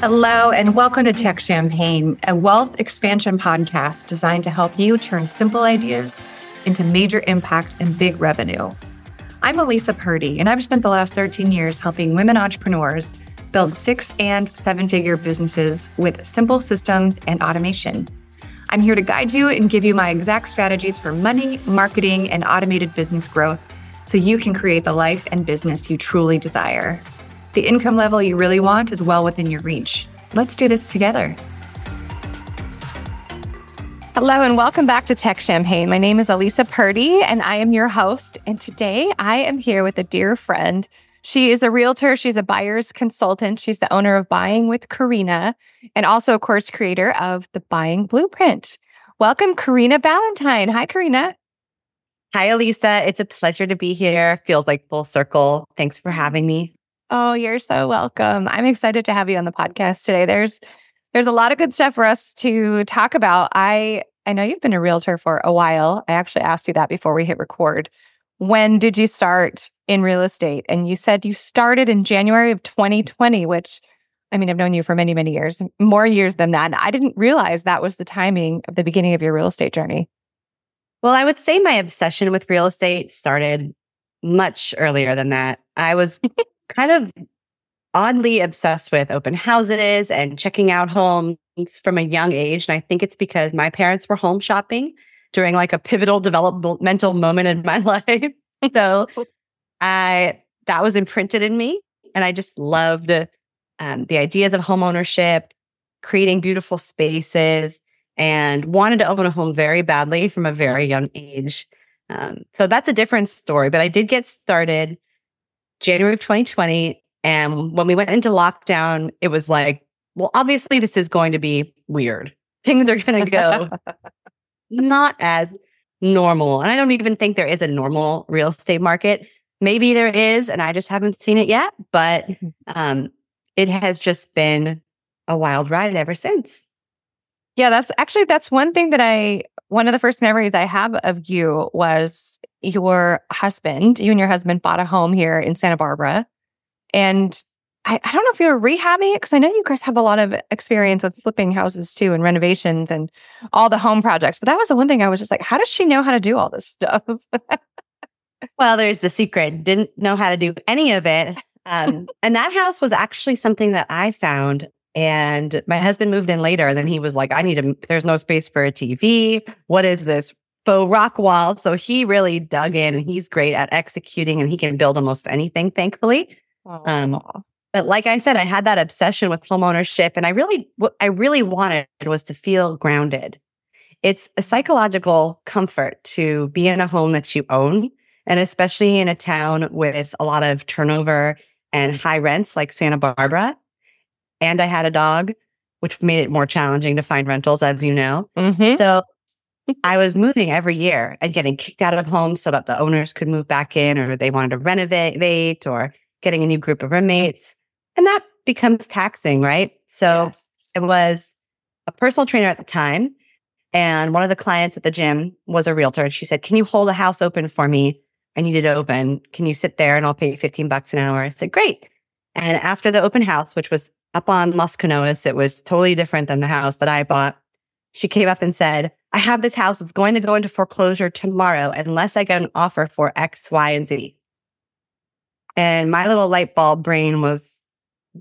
Hello, and welcome to Tech Champagne, a wealth expansion podcast designed to help you turn simple ideas into major impact and big revenue. I'm Elisa Purdy, and I've spent the last 13 years helping women entrepreneurs build six and seven figure businesses with simple systems and automation. I'm here to guide you and give you my exact strategies for money, marketing, and automated business growth so you can create the life and business you truly desire. The income level you really want is well within your reach. Let's do this together. Hello, and welcome back to Tech Champagne. My name is Elisa Purdy, and I am your host. And today I am here with a dear friend. She is a realtor, she's a buyer's consultant, she's the owner of Buying with Karina, and also, of course, creator of the Buying Blueprint. Welcome, Karina Ballantyne. Hi, Karina. Hi, Elisa. It's a pleasure to be here. Feels like full circle. Thanks for having me. Oh, you're so welcome. I'm excited to have you on the podcast today. There's there's a lot of good stuff for us to talk about. I I know you've been a realtor for a while. I actually asked you that before we hit record. When did you start in real estate? And you said you started in January of 2020, which I mean, I've known you for many, many years, more years than that. And I didn't realize that was the timing of the beginning of your real estate journey. Well, I would say my obsession with real estate started much earlier than that. I was kind of oddly obsessed with open houses and checking out homes from a young age. And I think it's because my parents were home shopping during like a pivotal developmental moment in my life. so I that was imprinted in me. And I just loved um, the ideas of home ownership, creating beautiful spaces, and wanted to own a home very badly from a very young age. Um, so that's a different story. But I did get started January of 2020. And when we went into lockdown, it was like, well, obviously, this is going to be weird. Things are going to go not as normal. And I don't even think there is a normal real estate market. Maybe there is, and I just haven't seen it yet, but mm-hmm. um, it has just been a wild ride ever since. Yeah, that's actually that's one thing that I one of the first memories I have of you was your husband, you and your husband bought a home here in Santa Barbara. And I, I don't know if you were rehabbing it because I know you guys have a lot of experience with flipping houses too and renovations and all the home projects. But that was the one thing I was just like, how does she know how to do all this stuff? well, there's the secret. Didn't know how to do any of it. Um, and that house was actually something that I found. And my husband moved in later. And then he was like, I need a, there's no space for a TV. What is this faux rock wall? So he really dug in and he's great at executing and he can build almost anything, thankfully. Um, but like I said, I had that obsession with home ownership, and I really, what I really wanted was to feel grounded. It's a psychological comfort to be in a home that you own, and especially in a town with a lot of turnover and high rents like Santa Barbara. And I had a dog, which made it more challenging to find rentals, as you know. Mm-hmm. So I was moving every year and getting kicked out of homes so that the owners could move back in, or they wanted to renovate, or getting a new group of roommates. And that becomes taxing, right? So yes. it was a personal trainer at the time. And one of the clients at the gym was a realtor. And she said, Can you hold a house open for me? I need it open. Can you sit there and I'll pay you 15 bucks an hour? I said, Great. And after the open house, which was up on Las Canoas, it was totally different than the house that I bought. She came up and said, I have this house. It's going to go into foreclosure tomorrow unless I get an offer for X, Y, and Z. And my little light bulb brain was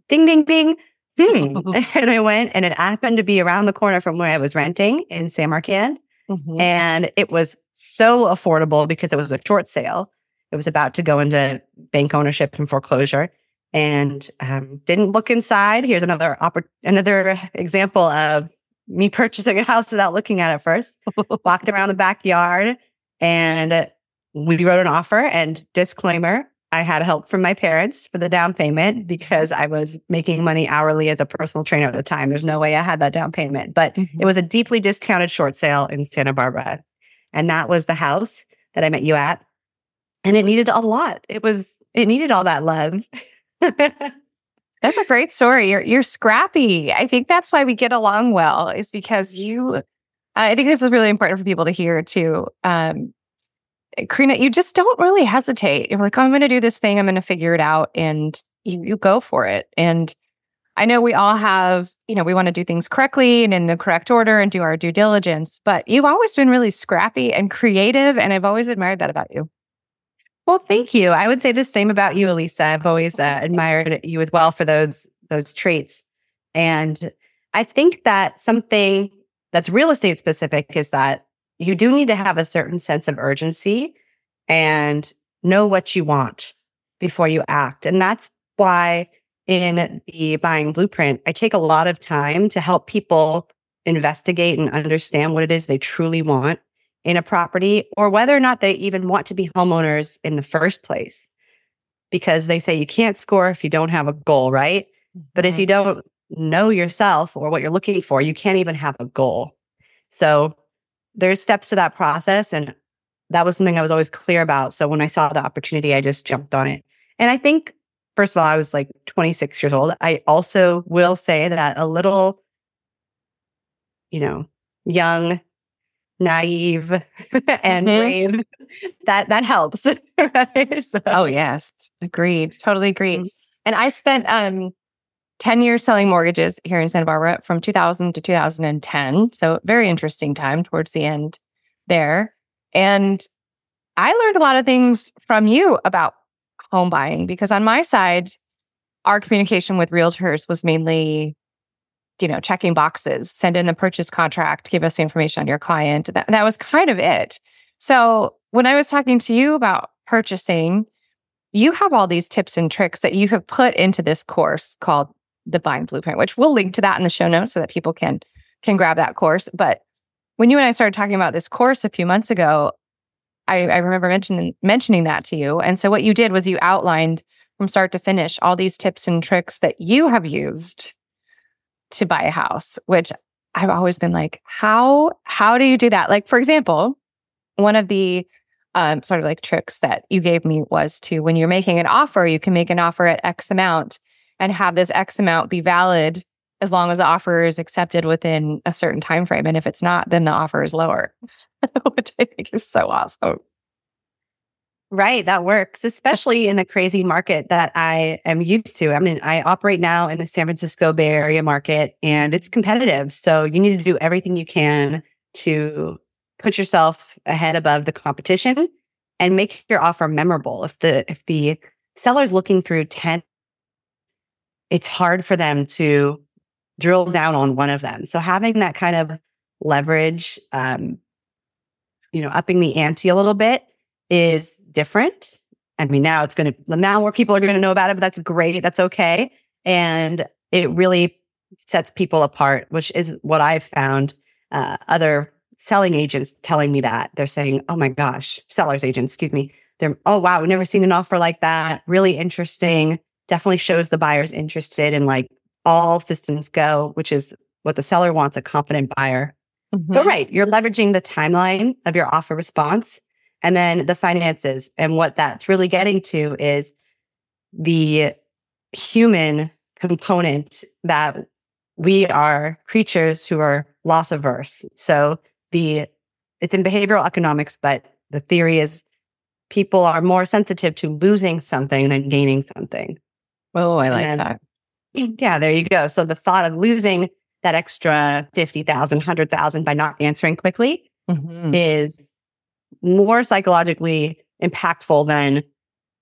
ding, ding, ding. Hmm. and I went and it happened to be around the corner from where I was renting in San Marcan. Mm-hmm. And it was so affordable because it was a short sale. It was about to go into bank ownership and foreclosure and um, didn't look inside. Here's another oppor- another example of me purchasing a house without looking at it first. Walked around the backyard and we wrote an offer and disclaimer I had help from my parents for the down payment because I was making money hourly as a personal trainer at the time. There's no way I had that down payment, but mm-hmm. it was a deeply discounted short sale in Santa Barbara. And that was the house that I met you at. And it needed a lot. It was, it needed all that love. that's a great story. You're, you're scrappy. I think that's why we get along well, is because mm-hmm. you, uh, I think this is really important for people to hear too. Um, eh, Karina, you just don't really hesitate. You're like, oh, I'm going to do this thing. I'm going to figure it out. And you, you go for it. And I know we all have, you know, we want to do things correctly and in the correct order and do our due diligence, but you've always been really scrappy and creative. And I've always admired that about you. Well, thank you. I would say the same about you, Elisa. I've always uh, admired you as well for those those traits. And I think that something that's real estate specific is that you do need to have a certain sense of urgency and know what you want before you act. And that's why in the buying blueprint, I take a lot of time to help people investigate and understand what it is they truly want in a property or whether or not they even want to be homeowners in the first place. Because they say you can't score if you don't have a goal, right? But if you don't know yourself or what you're looking for, you can't even have a goal. So there's steps to that process. And that was something I was always clear about. So when I saw the opportunity, I just jumped on it. And I think, first of all, I was like 26 years old. I also will say that a little, you know, young, naive and mm-hmm. brave, that that helps. right? so. Oh yes. Agreed. Totally agreed. Mm-hmm. And I spent um 10 years selling mortgages here in Santa Barbara from 2000 to 2010. So, very interesting time towards the end there. And I learned a lot of things from you about home buying because on my side, our communication with realtors was mainly, you know, checking boxes, send in the purchase contract, give us the information on your client. That, that was kind of it. So, when I was talking to you about purchasing, you have all these tips and tricks that you have put into this course called the buying blueprint, which we'll link to that in the show notes so that people can can grab that course. But when you and I started talking about this course a few months ago, I, I remember mentioning mentioning that to you. And so what you did was you outlined from start to finish all these tips and tricks that you have used to buy a house, which I've always been like, how how do you do that? Like, for example, one of the um, sort of like tricks that you gave me was to when you're making an offer, you can make an offer at X amount and have this X amount be valid as long as the offer is accepted within a certain time frame. And if it's not, then the offer is lower, which I think is so awesome. Right, that works, especially in a crazy market that I am used to. I mean, I operate now in the San Francisco Bay Area market and it's competitive. So you need to do everything you can to put yourself ahead above the competition and make your offer memorable. If the if the seller's looking through 10 it's hard for them to drill down on one of them. So having that kind of leverage, um, you know, upping the ante a little bit is different. I mean, now it's going to, now more people are going to know about it, but that's great. That's okay. And it really sets people apart, which is what I've found. Uh, other selling agents telling me that they're saying, oh my gosh, sellers agents, excuse me. They're, oh wow, we've never seen an offer like that. Really interesting definitely shows the buyer's interested in like all systems go, which is what the seller wants a confident buyer. Mm-hmm. But right, you're leveraging the timeline of your offer response and then the finances. And what that's really getting to is the human component that we are creatures who are loss averse. So the it's in behavioral economics, but the theory is people are more sensitive to losing something than gaining something. Oh, I like and, that. Yeah, there you go. So the thought of losing that extra 50,000, 100,000 by not answering quickly mm-hmm. is more psychologically impactful than,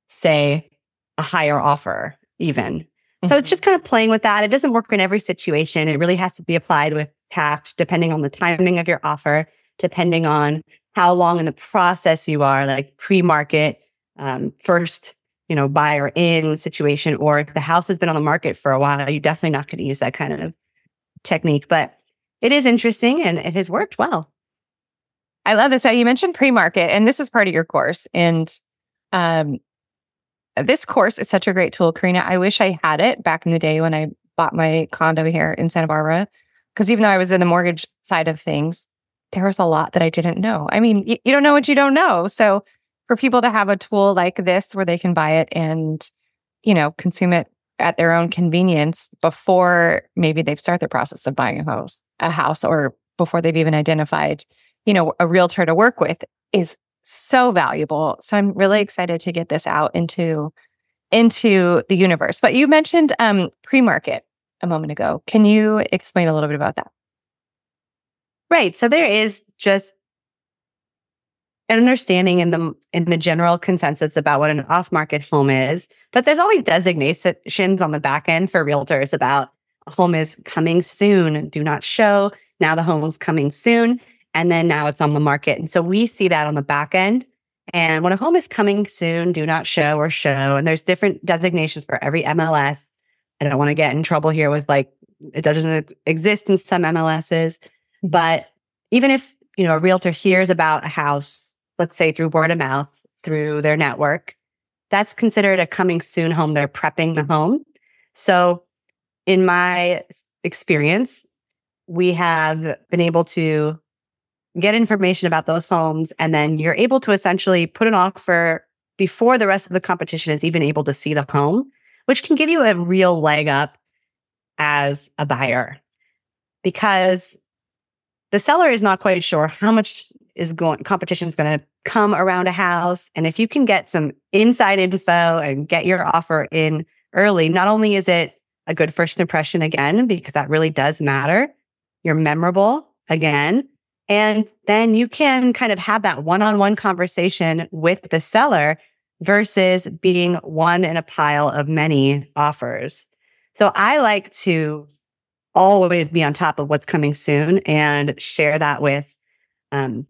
say, a higher offer, even. Mm-hmm. So it's mm-hmm. just kind of playing with that. It doesn't work in every situation. It really has to be applied with tact, depending on the timing of your offer, depending on how long in the process you are, like pre market, um, first you know, buyer in situation, or if the house has been on the market for a while, you're definitely not going to use that kind of technique. But it is interesting and it has worked well. I love this. You mentioned pre-market, and this is part of your course. And um, this course is such a great tool, Karina. I wish I had it back in the day when I bought my condo here in Santa Barbara. Because even though I was in the mortgage side of things, there was a lot that I didn't know. I mean, you don't know what you don't know. So for people to have a tool like this where they can buy it and, you know, consume it at their own convenience before maybe they've started the process of buying a house, a house, or before they've even identified, you know, a realtor to work with is so valuable. So I'm really excited to get this out into into the universe. But you mentioned um, pre-market a moment ago. Can you explain a little bit about that? Right. So there is just an understanding in the in the general consensus about what an off-market home is, but there's always designations on the back end for realtors about a home is coming soon, do not show. Now the home is coming soon, and then now it's on the market. And so we see that on the back end. And when a home is coming soon, do not show or show. And there's different designations for every MLS. I don't want to get in trouble here with like it doesn't exist in some MLSs, mm-hmm. but even if you know a realtor hears about a house let's say through word of mouth, through their network, that's considered a coming soon home. They're prepping the home. So, in my experience, we have been able to get information about those homes, and then you're able to essentially put an offer before the rest of the competition is even able to see the home, which can give you a real leg up as a buyer. Because the seller is not quite sure how much is going competition is going to come around a house and if you can get some inside info and get your offer in early not only is it a good first impression again because that really does matter you're memorable again and then you can kind of have that one-on-one conversation with the seller versus being one in a pile of many offers so i like to always be on top of what's coming soon and share that with um,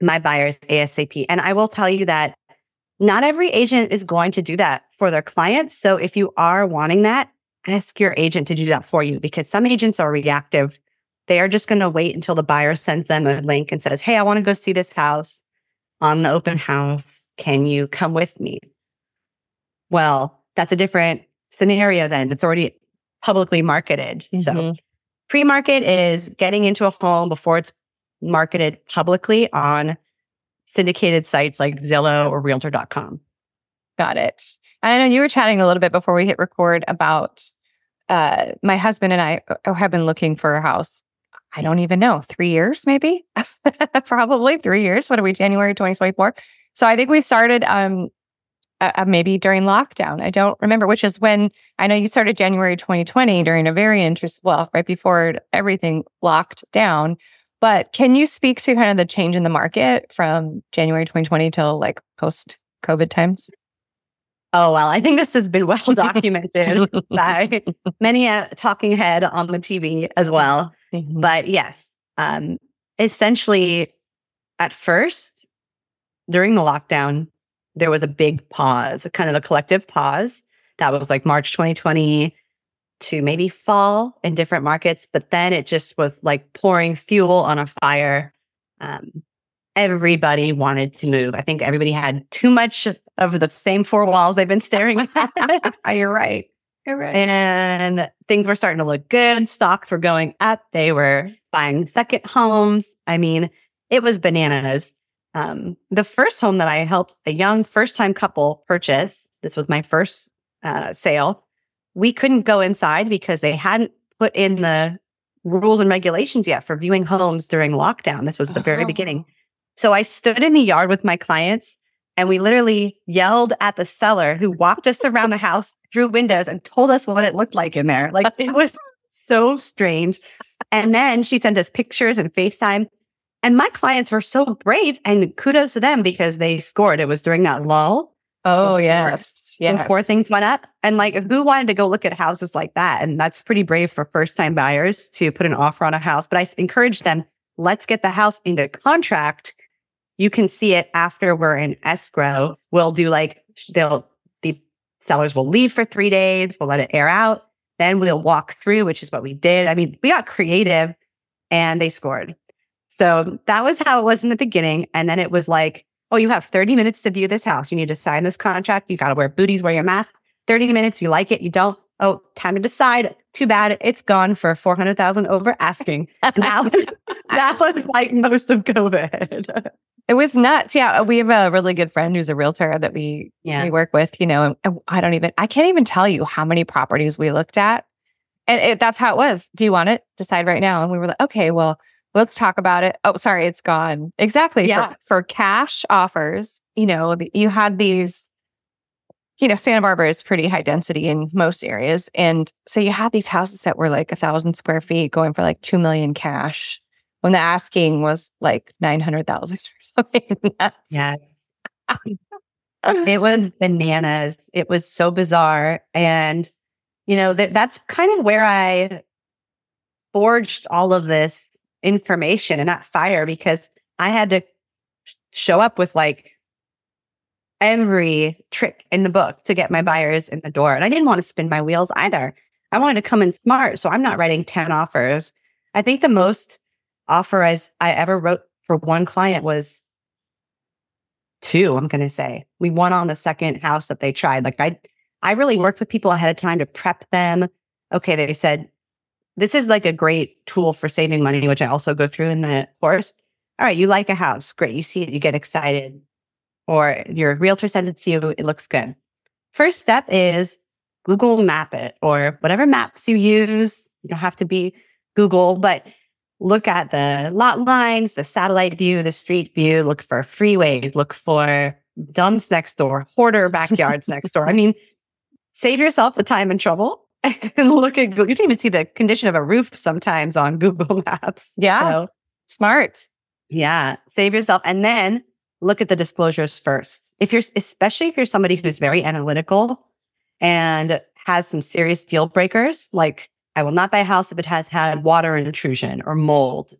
my buyers ASAP. And I will tell you that not every agent is going to do that for their clients. So if you are wanting that, ask your agent to do that for you because some agents are reactive. They are just going to wait until the buyer sends them a link and says, Hey, I want to go see this house on the open house. Can you come with me? Well, that's a different scenario then. It's already publicly marketed. Mm-hmm. So pre market is getting into a home before it's marketed publicly on syndicated sites like Zillow or realtor.com. Got it. And I know you were chatting a little bit before we hit record about uh, my husband and I uh, have been looking for a house. I don't even know, three years, maybe, probably three years. What are we, January 2024? So I think we started um, uh, maybe during lockdown. I don't remember, which is when I know you started January 2020 during a very interest, well, right before everything locked down. But can you speak to kind of the change in the market from January 2020 till like post COVID times? Oh, well, I think this has been well documented by many a talking head on the TV as well. Mm-hmm. But yes, um, essentially, at first, during the lockdown, there was a big pause, kind of a collective pause. That was like March 2020 to maybe fall in different markets, but then it just was like pouring fuel on a fire. Um, everybody wanted to move. I think everybody had too much of the same four walls they've been staring at. You're right. Right. And things were starting to look good. Stocks were going up. They were buying second homes. I mean, it was bananas. Um, the first home that I helped a young first time couple purchase, this was my first uh, sale we couldn't go inside because they hadn't put in the rules and regulations yet for viewing homes during lockdown. This was the very oh. beginning. So I stood in the yard with my clients and we literally yelled at the seller who walked us around the house through windows and told us what it looked like in there. Like it was so strange. And then she sent us pictures and FaceTime. And my clients were so brave and kudos to them because they scored. It was during that lull. Oh, before, yes. Yes. Before things went up. And like, who wanted to go look at houses like that? And that's pretty brave for first time buyers to put an offer on a house. But I encourage them, let's get the house into contract. You can see it after we're in escrow. Oh. We'll do like, they'll, the sellers will leave for three days. We'll let it air out. Then we'll walk through, which is what we did. I mean, we got creative and they scored. So that was how it was in the beginning. And then it was like, oh, you have 30 minutes to view this house. You need to sign this contract. You got to wear booties, wear your mask. 30 minutes. You like it. You don't. Oh, time to decide. Too bad it's gone for 400,000 over asking. now that was like most of COVID. It was nuts. Yeah. Uh, we have a really good friend who's a realtor that we, yeah. we work with, you know, and I don't even, I can't even tell you how many properties we looked at. And it, that's how it was. Do you want it? Decide right now. And we were like, okay, well, let's talk about it. Oh, sorry, it's gone. Exactly. Yeah. For, for cash offers, you know, you had these you know, Santa Barbara is pretty high density in most areas. And so you had these houses that were like a thousand square feet going for like 2 million cash when the asking was like 900,000 or something. yes. it was bananas. It was so bizarre. And, you know, th- that's kind of where I forged all of this information and that fire because I had to show up with like every trick in the book to get my buyers in the door. And I didn't want to spin my wheels either. I wanted to come in smart. So I'm not writing 10 offers. I think the most offer as I ever wrote for one client was two, I'm going to say. We won on the second house that they tried. Like I, I really worked with people ahead of time to prep them. Okay. They said, this is like a great tool for saving money, which I also go through in the course. All right. You like a house. Great. You see it. You get excited or your realtor sends it to you, it looks good. First step is Google map it or whatever maps you use. You don't have to be Google, but look at the lot lines, the satellite view, the street view, look for freeways, look for dumps next door, hoarder backyards next door. I mean, save yourself the time and trouble and look at you can even see the condition of a roof sometimes on Google Maps. Yeah. So, smart. Yeah. Save yourself. And then look at the disclosures first. If you're, especially if you're somebody who's very analytical and has some serious deal breakers, like I will not buy a house if it has had water intrusion or mold,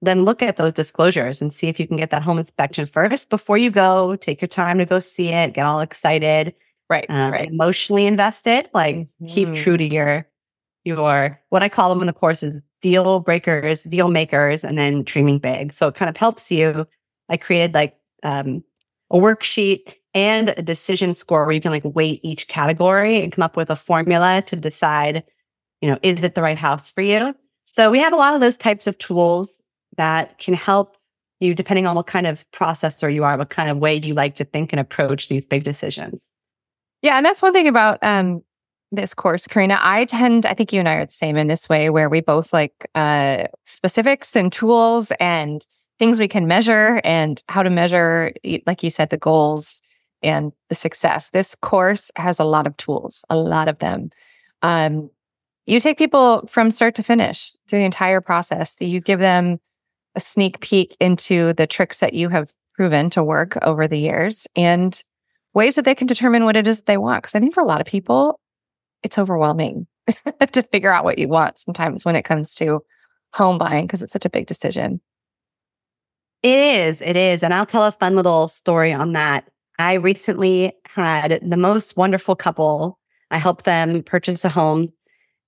then look at those disclosures and see if you can get that home inspection first before you go. Take your time to go see it, get all excited, right? Um, right. Emotionally invested, like mm-hmm. keep true to your, your, what I call them in the course is deal breakers, deal makers, and then dreaming big. So it kind of helps you I created like um, a worksheet and a decision score where you can like weight each category and come up with a formula to decide, you know, is it the right house for you? So we have a lot of those types of tools that can help you depending on what kind of processor you are, what kind of way you like to think and approach these big decisions. Yeah, and that's one thing about um, this course, Karina. I tend, I think you and I are the same in this way, where we both like uh, specifics and tools and things we can measure and how to measure, like you said, the goals and the success. This course has a lot of tools, a lot of them. Um, you take people from start to finish through the entire process. You give them a sneak peek into the tricks that you have proven to work over the years and ways that they can determine what it is they want. Because I think for a lot of people, it's overwhelming to figure out what you want sometimes when it comes to home buying because it's such a big decision. It is. It is. And I'll tell a fun little story on that. I recently had the most wonderful couple. I helped them purchase a home.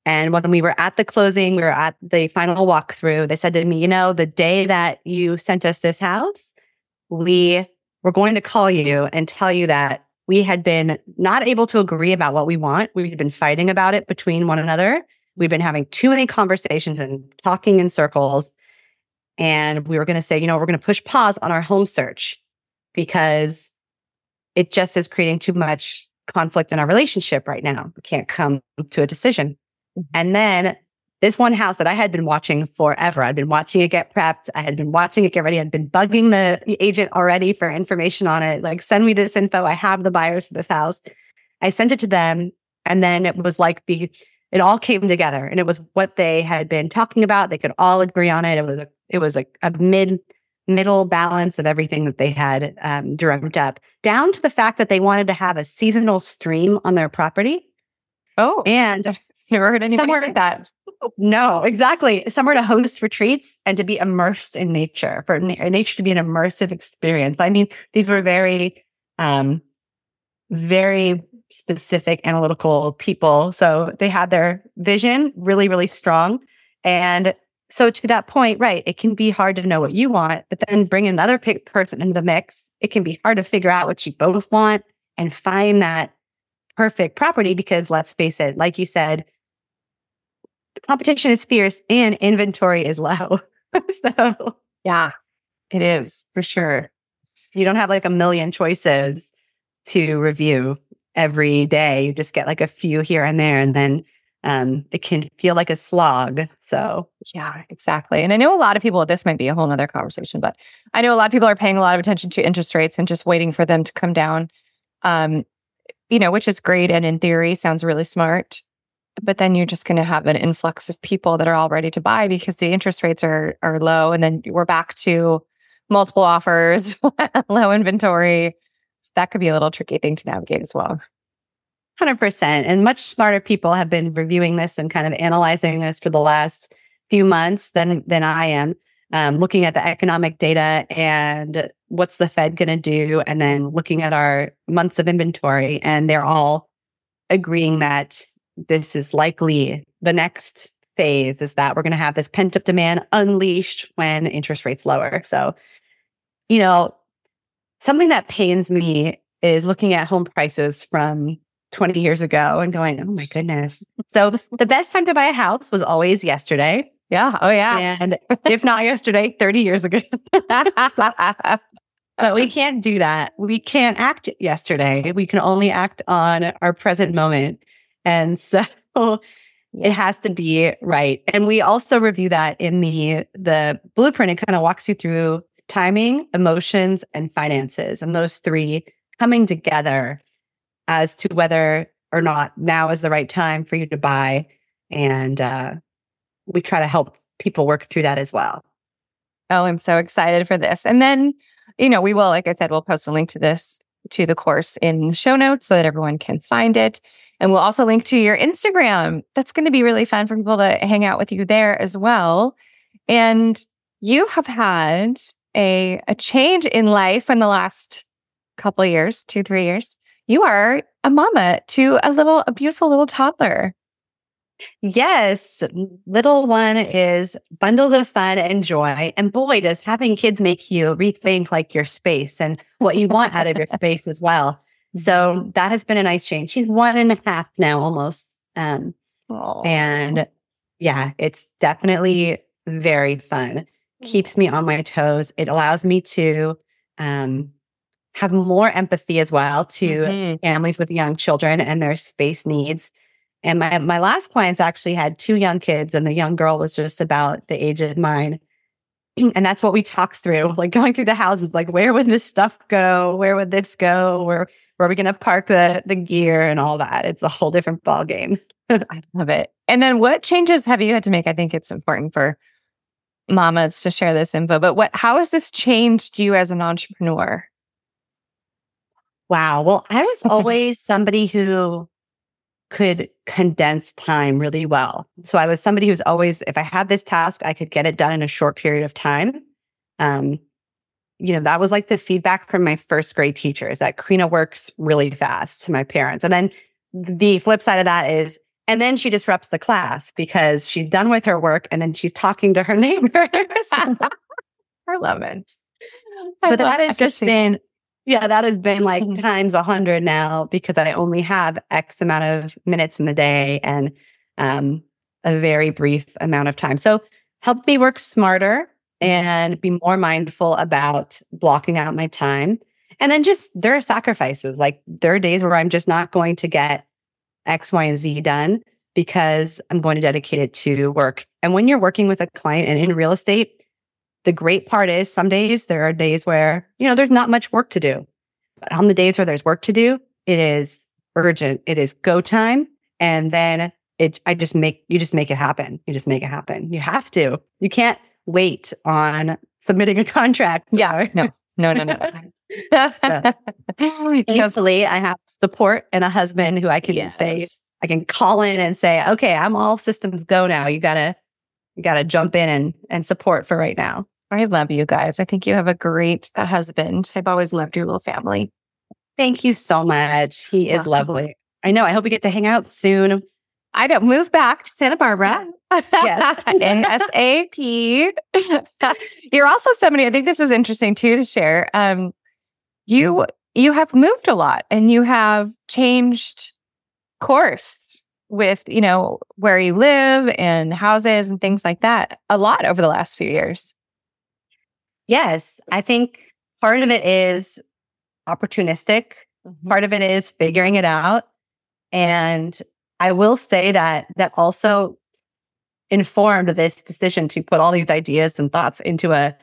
And when we were at the closing, we were at the final walkthrough. They said to me, You know, the day that you sent us this house, we were going to call you and tell you that we had been not able to agree about what we want. We had been fighting about it between one another. We've been having too many conversations and talking in circles. And we were going to say, you know, we're going to push pause on our home search because it just is creating too much conflict in our relationship right now. We can't come to a decision. Mm-hmm. And then this one house that I had been watching forever, I'd been watching it get prepped. I had been watching it get ready. I'd been bugging the, the agent already for information on it. Like, send me this info. I have the buyers for this house. I sent it to them. And then it was like the, it all came together and it was what they had been talking about. They could all agree on it. It was a it was a, a mid middle balance of everything that they had um, dreamt up, down to the fact that they wanted to have a seasonal stream on their property. Oh, and never heard anybody say that. No, exactly. Somewhere to host retreats and to be immersed in nature, for na- nature to be an immersive experience. I mean, these were very, um, very specific analytical people. So they had their vision really, really strong. And so to that point, right, it can be hard to know what you want, but then bring another person into the mix. It can be hard to figure out what you both want and find that perfect property because let's face it, like you said, competition is fierce and inventory is low. so yeah, it is for sure. You don't have like a million choices to review every day. You just get like a few here and there and then um, it can feel like a slog. So, yeah, exactly. And I know a lot of people, this might be a whole other conversation, but I know a lot of people are paying a lot of attention to interest rates and just waiting for them to come down. Um, you know, which is great and in theory sounds really smart. But then you're just going to have an influx of people that are all ready to buy because the interest rates are are low, and then we're back to multiple offers, low inventory. So that could be a little tricky thing to navigate as well. 100%. And much smarter people have been reviewing this and kind of analyzing this for the last few months than, than I am. Um, looking at the economic data and what's the Fed going to do, and then looking at our months of inventory. And they're all agreeing that this is likely the next phase is that we're going to have this pent up demand unleashed when interest rates lower. So, you know, something that pains me is looking at home prices from 20 years ago and going, oh my goodness. So the best time to buy a house was always yesterday. Yeah. Oh, yeah. And if not yesterday, 30 years ago. but we can't do that. We can't act yesterday. We can only act on our present moment. And so it has to be right. And we also review that in the the blueprint. It kind of walks you through timing, emotions, and finances. And those three coming together as to whether or not now is the right time for you to buy. And uh, we try to help people work through that as well. Oh, I'm so excited for this. And then, you know, we will, like I said, we'll post a link to this to the course in the show notes so that everyone can find it. And we'll also link to your Instagram. That's going to be really fun for people to hang out with you there as well. And you have had a, a change in life in the last couple years, two, three years. You are a mama to a little, a beautiful little toddler. Yes, little one is bundles of fun and joy. And boy, does having kids make you rethink like your space and what you want out of your space as well. So that has been a nice change. She's one and a half now almost. Um, and yeah, it's definitely very fun. Keeps me on my toes. It allows me to um, have more empathy as well to mm-hmm. families with young children and their space needs. And my my last clients actually had two young kids, and the young girl was just about the age of mine. And that's what we talked through, like going through the houses, like where would this stuff go? Where would this go? Where where are we going to park the the gear and all that? It's a whole different ball game. I love it. And then, what changes have you had to make? I think it's important for mamas to share this info. But what? How has this changed you as an entrepreneur? Wow. Well, I was always somebody who could condense time really well. So I was somebody who's always, if I had this task, I could get it done in a short period of time. Um, you know, that was like the feedback from my first grade teachers that Karina works really fast to my parents. And then the flip side of that is, and then she disrupts the class because she's done with her work and then she's talking to her neighbors. I love it. but that has just been yeah, that has been like mm-hmm. times a hundred now because I only have X amount of minutes in the day and um, a very brief amount of time. So help me work smarter and be more mindful about blocking out my time. And then just there are sacrifices. Like there are days where I'm just not going to get X, Y, and Z done because I'm going to dedicate it to work. And when you're working with a client and in real estate, the great part is some days there are days where, you know, there's not much work to do. But on the days where there's work to do, it is urgent. It is go time. And then it, I just make, you just make it happen. You just make it happen. You have to. You can't wait on submitting a contract. Yeah. No, no, no, no. Thankfully, I have support and a husband who I can yes. say, I can call in and say, okay, I'm all systems go now. You gotta, you gotta jump in and, and support for right now. I love you guys. I think you have a great uh, husband. I've always loved your little family. Thank you so much. He is lovely. I know. I hope we get to hang out soon. I don't move back to Santa Barbara. yes. ASAP. You're also somebody, I think this is interesting too to share. Um, you you have moved a lot and you have changed course with, you know, where you live and houses and things like that a lot over the last few years. Yes, I think part of it is opportunistic. Mm-hmm. Part of it is figuring it out. And I will say that that also informed this decision to put all these ideas and thoughts into a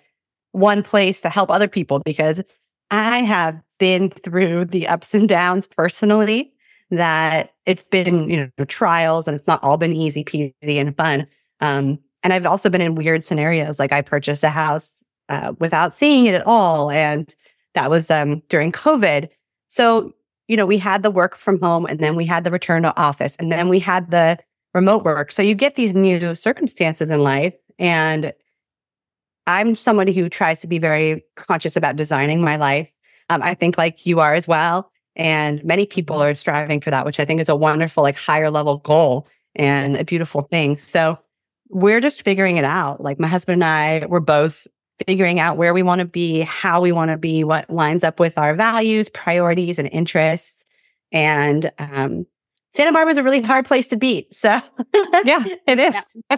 one place to help other people because I have been through the ups and downs personally that it's been, you know, trials and it's not all been easy peasy and fun. Um, and I've also been in weird scenarios. Like I purchased a house uh, without seeing it at all. And that was um, during COVID. So, you know, we had the work from home and then we had the return to office and then we had the remote work. So you get these new circumstances in life. And I'm somebody who tries to be very conscious about designing my life. Um, I think like you are as well. And many people are striving for that, which I think is a wonderful, like higher level goal and a beautiful thing. So we're just figuring it out. Like my husband and I, we're both figuring out where we want to be, how we want to be, what lines up with our values, priorities, and interests. And um, Santa Barbara is a really hard place to beat. So, yeah, it is.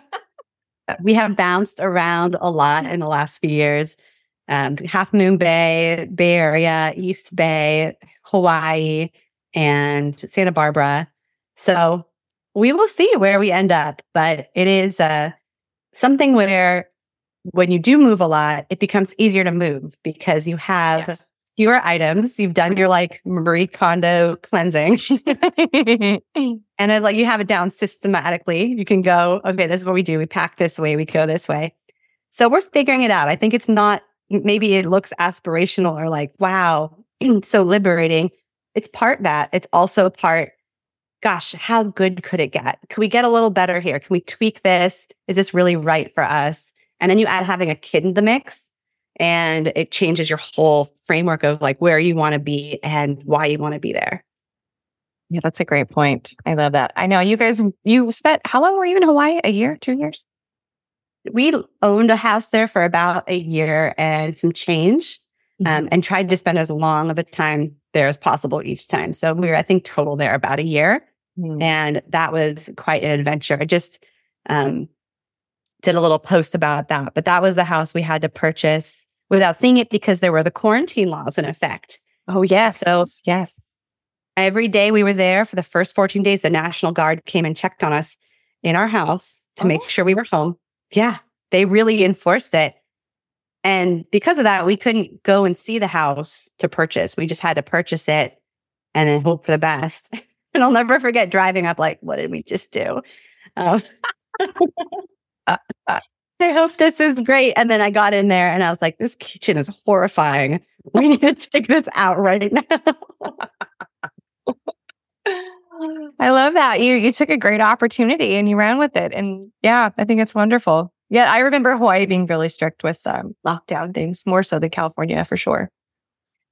we have bounced around a lot in the last few years. Um, Half Moon Bay, Bay Area, East Bay, Hawaii, and Santa Barbara. So we will see where we end up, but it is uh, something where when you do move a lot, it becomes easier to move because you have yes. fewer items. You've done your like Marie Kondo cleansing. and it's like you have it down systematically. You can go, okay, this is what we do. We pack this way, we go this way. So we're figuring it out. I think it's not, maybe it looks aspirational or like, wow, so liberating. It's part that. It's also part, gosh, how good could it get? Can we get a little better here? Can we tweak this? Is this really right for us? And then you add having a kid in the mix and it changes your whole framework of like where you want to be and why you want to be there. Yeah, that's a great point. I love that. I know you guys, you spent, how long were you in Hawaii? A year, two years? We owned a house there for about a year and some change mm-hmm. um, and tried to spend as long of a time there as possible each time. So we were, I think, total there about a year. Mm-hmm. And that was quite an adventure. I just um, did a little post about that. But that was the house we had to purchase without seeing it because there were the quarantine laws in effect. Oh, yes. So, yes. Every day we were there for the first 14 days, the National Guard came and checked on us in our house to oh. make sure we were home. Yeah, they really enforced it. And because of that, we couldn't go and see the house to purchase. We just had to purchase it and then hope for the best. and I'll never forget driving up, like, what did we just do? Um, Uh, I hope this is great. And then I got in there and I was like, this kitchen is horrifying. We need to take this out right now. I love that. You you took a great opportunity and you ran with it. And yeah, I think it's wonderful. Yeah, I remember Hawaii being really strict with um, lockdown things, more so than California for sure.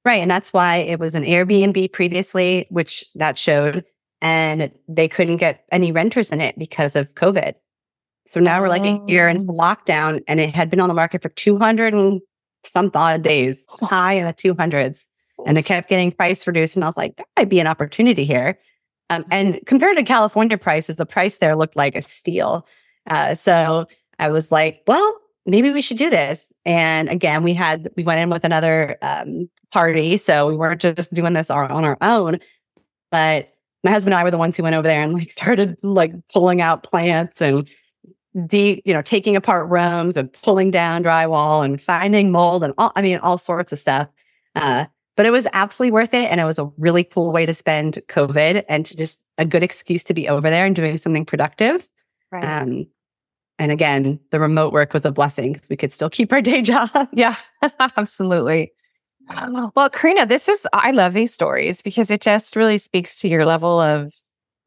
Right. And that's why it was an Airbnb previously, which that showed, and they couldn't get any renters in it because of COVID. So now we're like a year into oh. lockdown and it had been on the market for 200 and some odd days, high in the 200s. And it kept getting price reduced. And I was like, that might be an opportunity here. Um, and compared to California prices, the price there looked like a steal. Uh, so I was like, well, maybe we should do this. And again, we had, we went in with another um, party. So we weren't just doing this on our own. But my husband and I were the ones who went over there and like started like pulling out plants and de, you know, taking apart rooms and pulling down drywall and finding mold and all, I mean, all sorts of stuff. Uh, but it was absolutely worth it. And it was a really cool way to spend COVID and to just a good excuse to be over there and doing something productive. Right. Um, and again, the remote work was a blessing because we could still keep our day job. yeah, absolutely. Well, Karina, this is, I love these stories because it just really speaks to your level of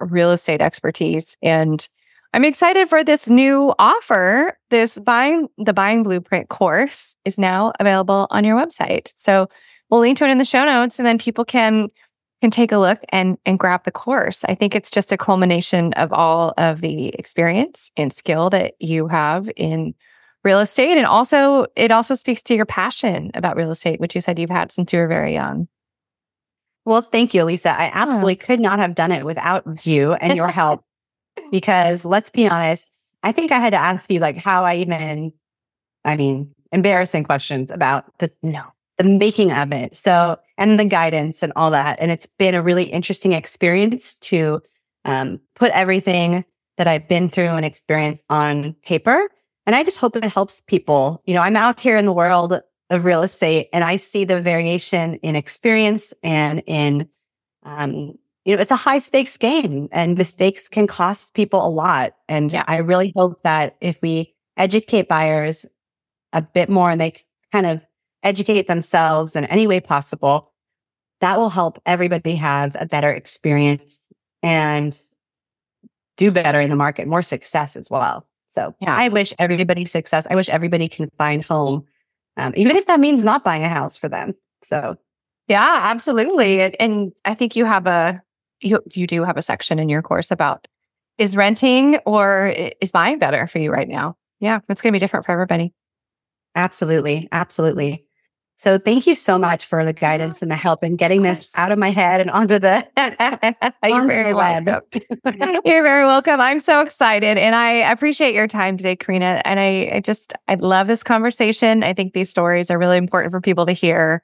real estate expertise and I'm excited for this new offer. This buying the buying blueprint course is now available on your website. So we'll link to it in the show notes and then people can can take a look and and grab the course. I think it's just a culmination of all of the experience and skill that you have in real estate and also it also speaks to your passion about real estate which you said you've had since you were very young. Well, thank you, Lisa. I absolutely oh. could not have done it without you and your help because let's be honest, I think I had to ask you like how I even, I mean, embarrassing questions about the no, the making of it. So, and the guidance and all that. And it's been a really interesting experience to um, put everything that I've been through and experienced on paper. And I just hope it helps people. You know, I'm out here in the world of real estate and I see the variation in experience and in um, you know, it's a high stakes game and mistakes can cost people a lot. And yeah. I really hope that if we educate buyers a bit more and they kind of educate themselves in any way possible, that will help everybody have a better experience and do better in the market, more success as well. So yeah. I wish everybody success. I wish everybody can find home, um, even if that means not buying a house for them. So yeah, absolutely. And I think you have a you you do have a section in your course about is renting or is buying better for you right now? Yeah, it's going to be different for everybody. Absolutely. Absolutely. So thank you so much for the guidance and the help in getting this out of my head and onto the You're very welcome. You're very welcome. I'm so excited and I appreciate your time today, Karina. And I, I just I love this conversation. I think these stories are really important for people to hear.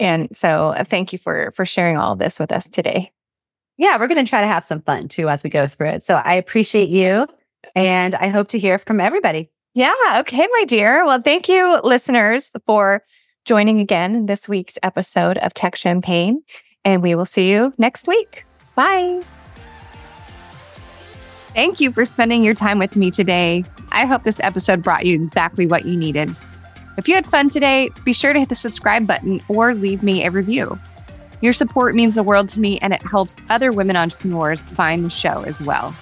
And so uh, thank you for for sharing all of this with us today. Yeah, we're going to try to have some fun too as we go through it. So I appreciate you and I hope to hear from everybody. Yeah. Okay, my dear. Well, thank you, listeners, for joining again in this week's episode of Tech Champagne. And we will see you next week. Bye. Thank you for spending your time with me today. I hope this episode brought you exactly what you needed. If you had fun today, be sure to hit the subscribe button or leave me a review. Your support means the world to me and it helps other women entrepreneurs find the show as well.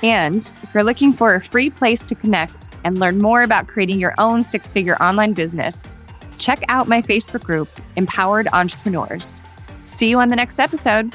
And if you're looking for a free place to connect and learn more about creating your own six figure online business, check out my Facebook group, Empowered Entrepreneurs. See you on the next episode.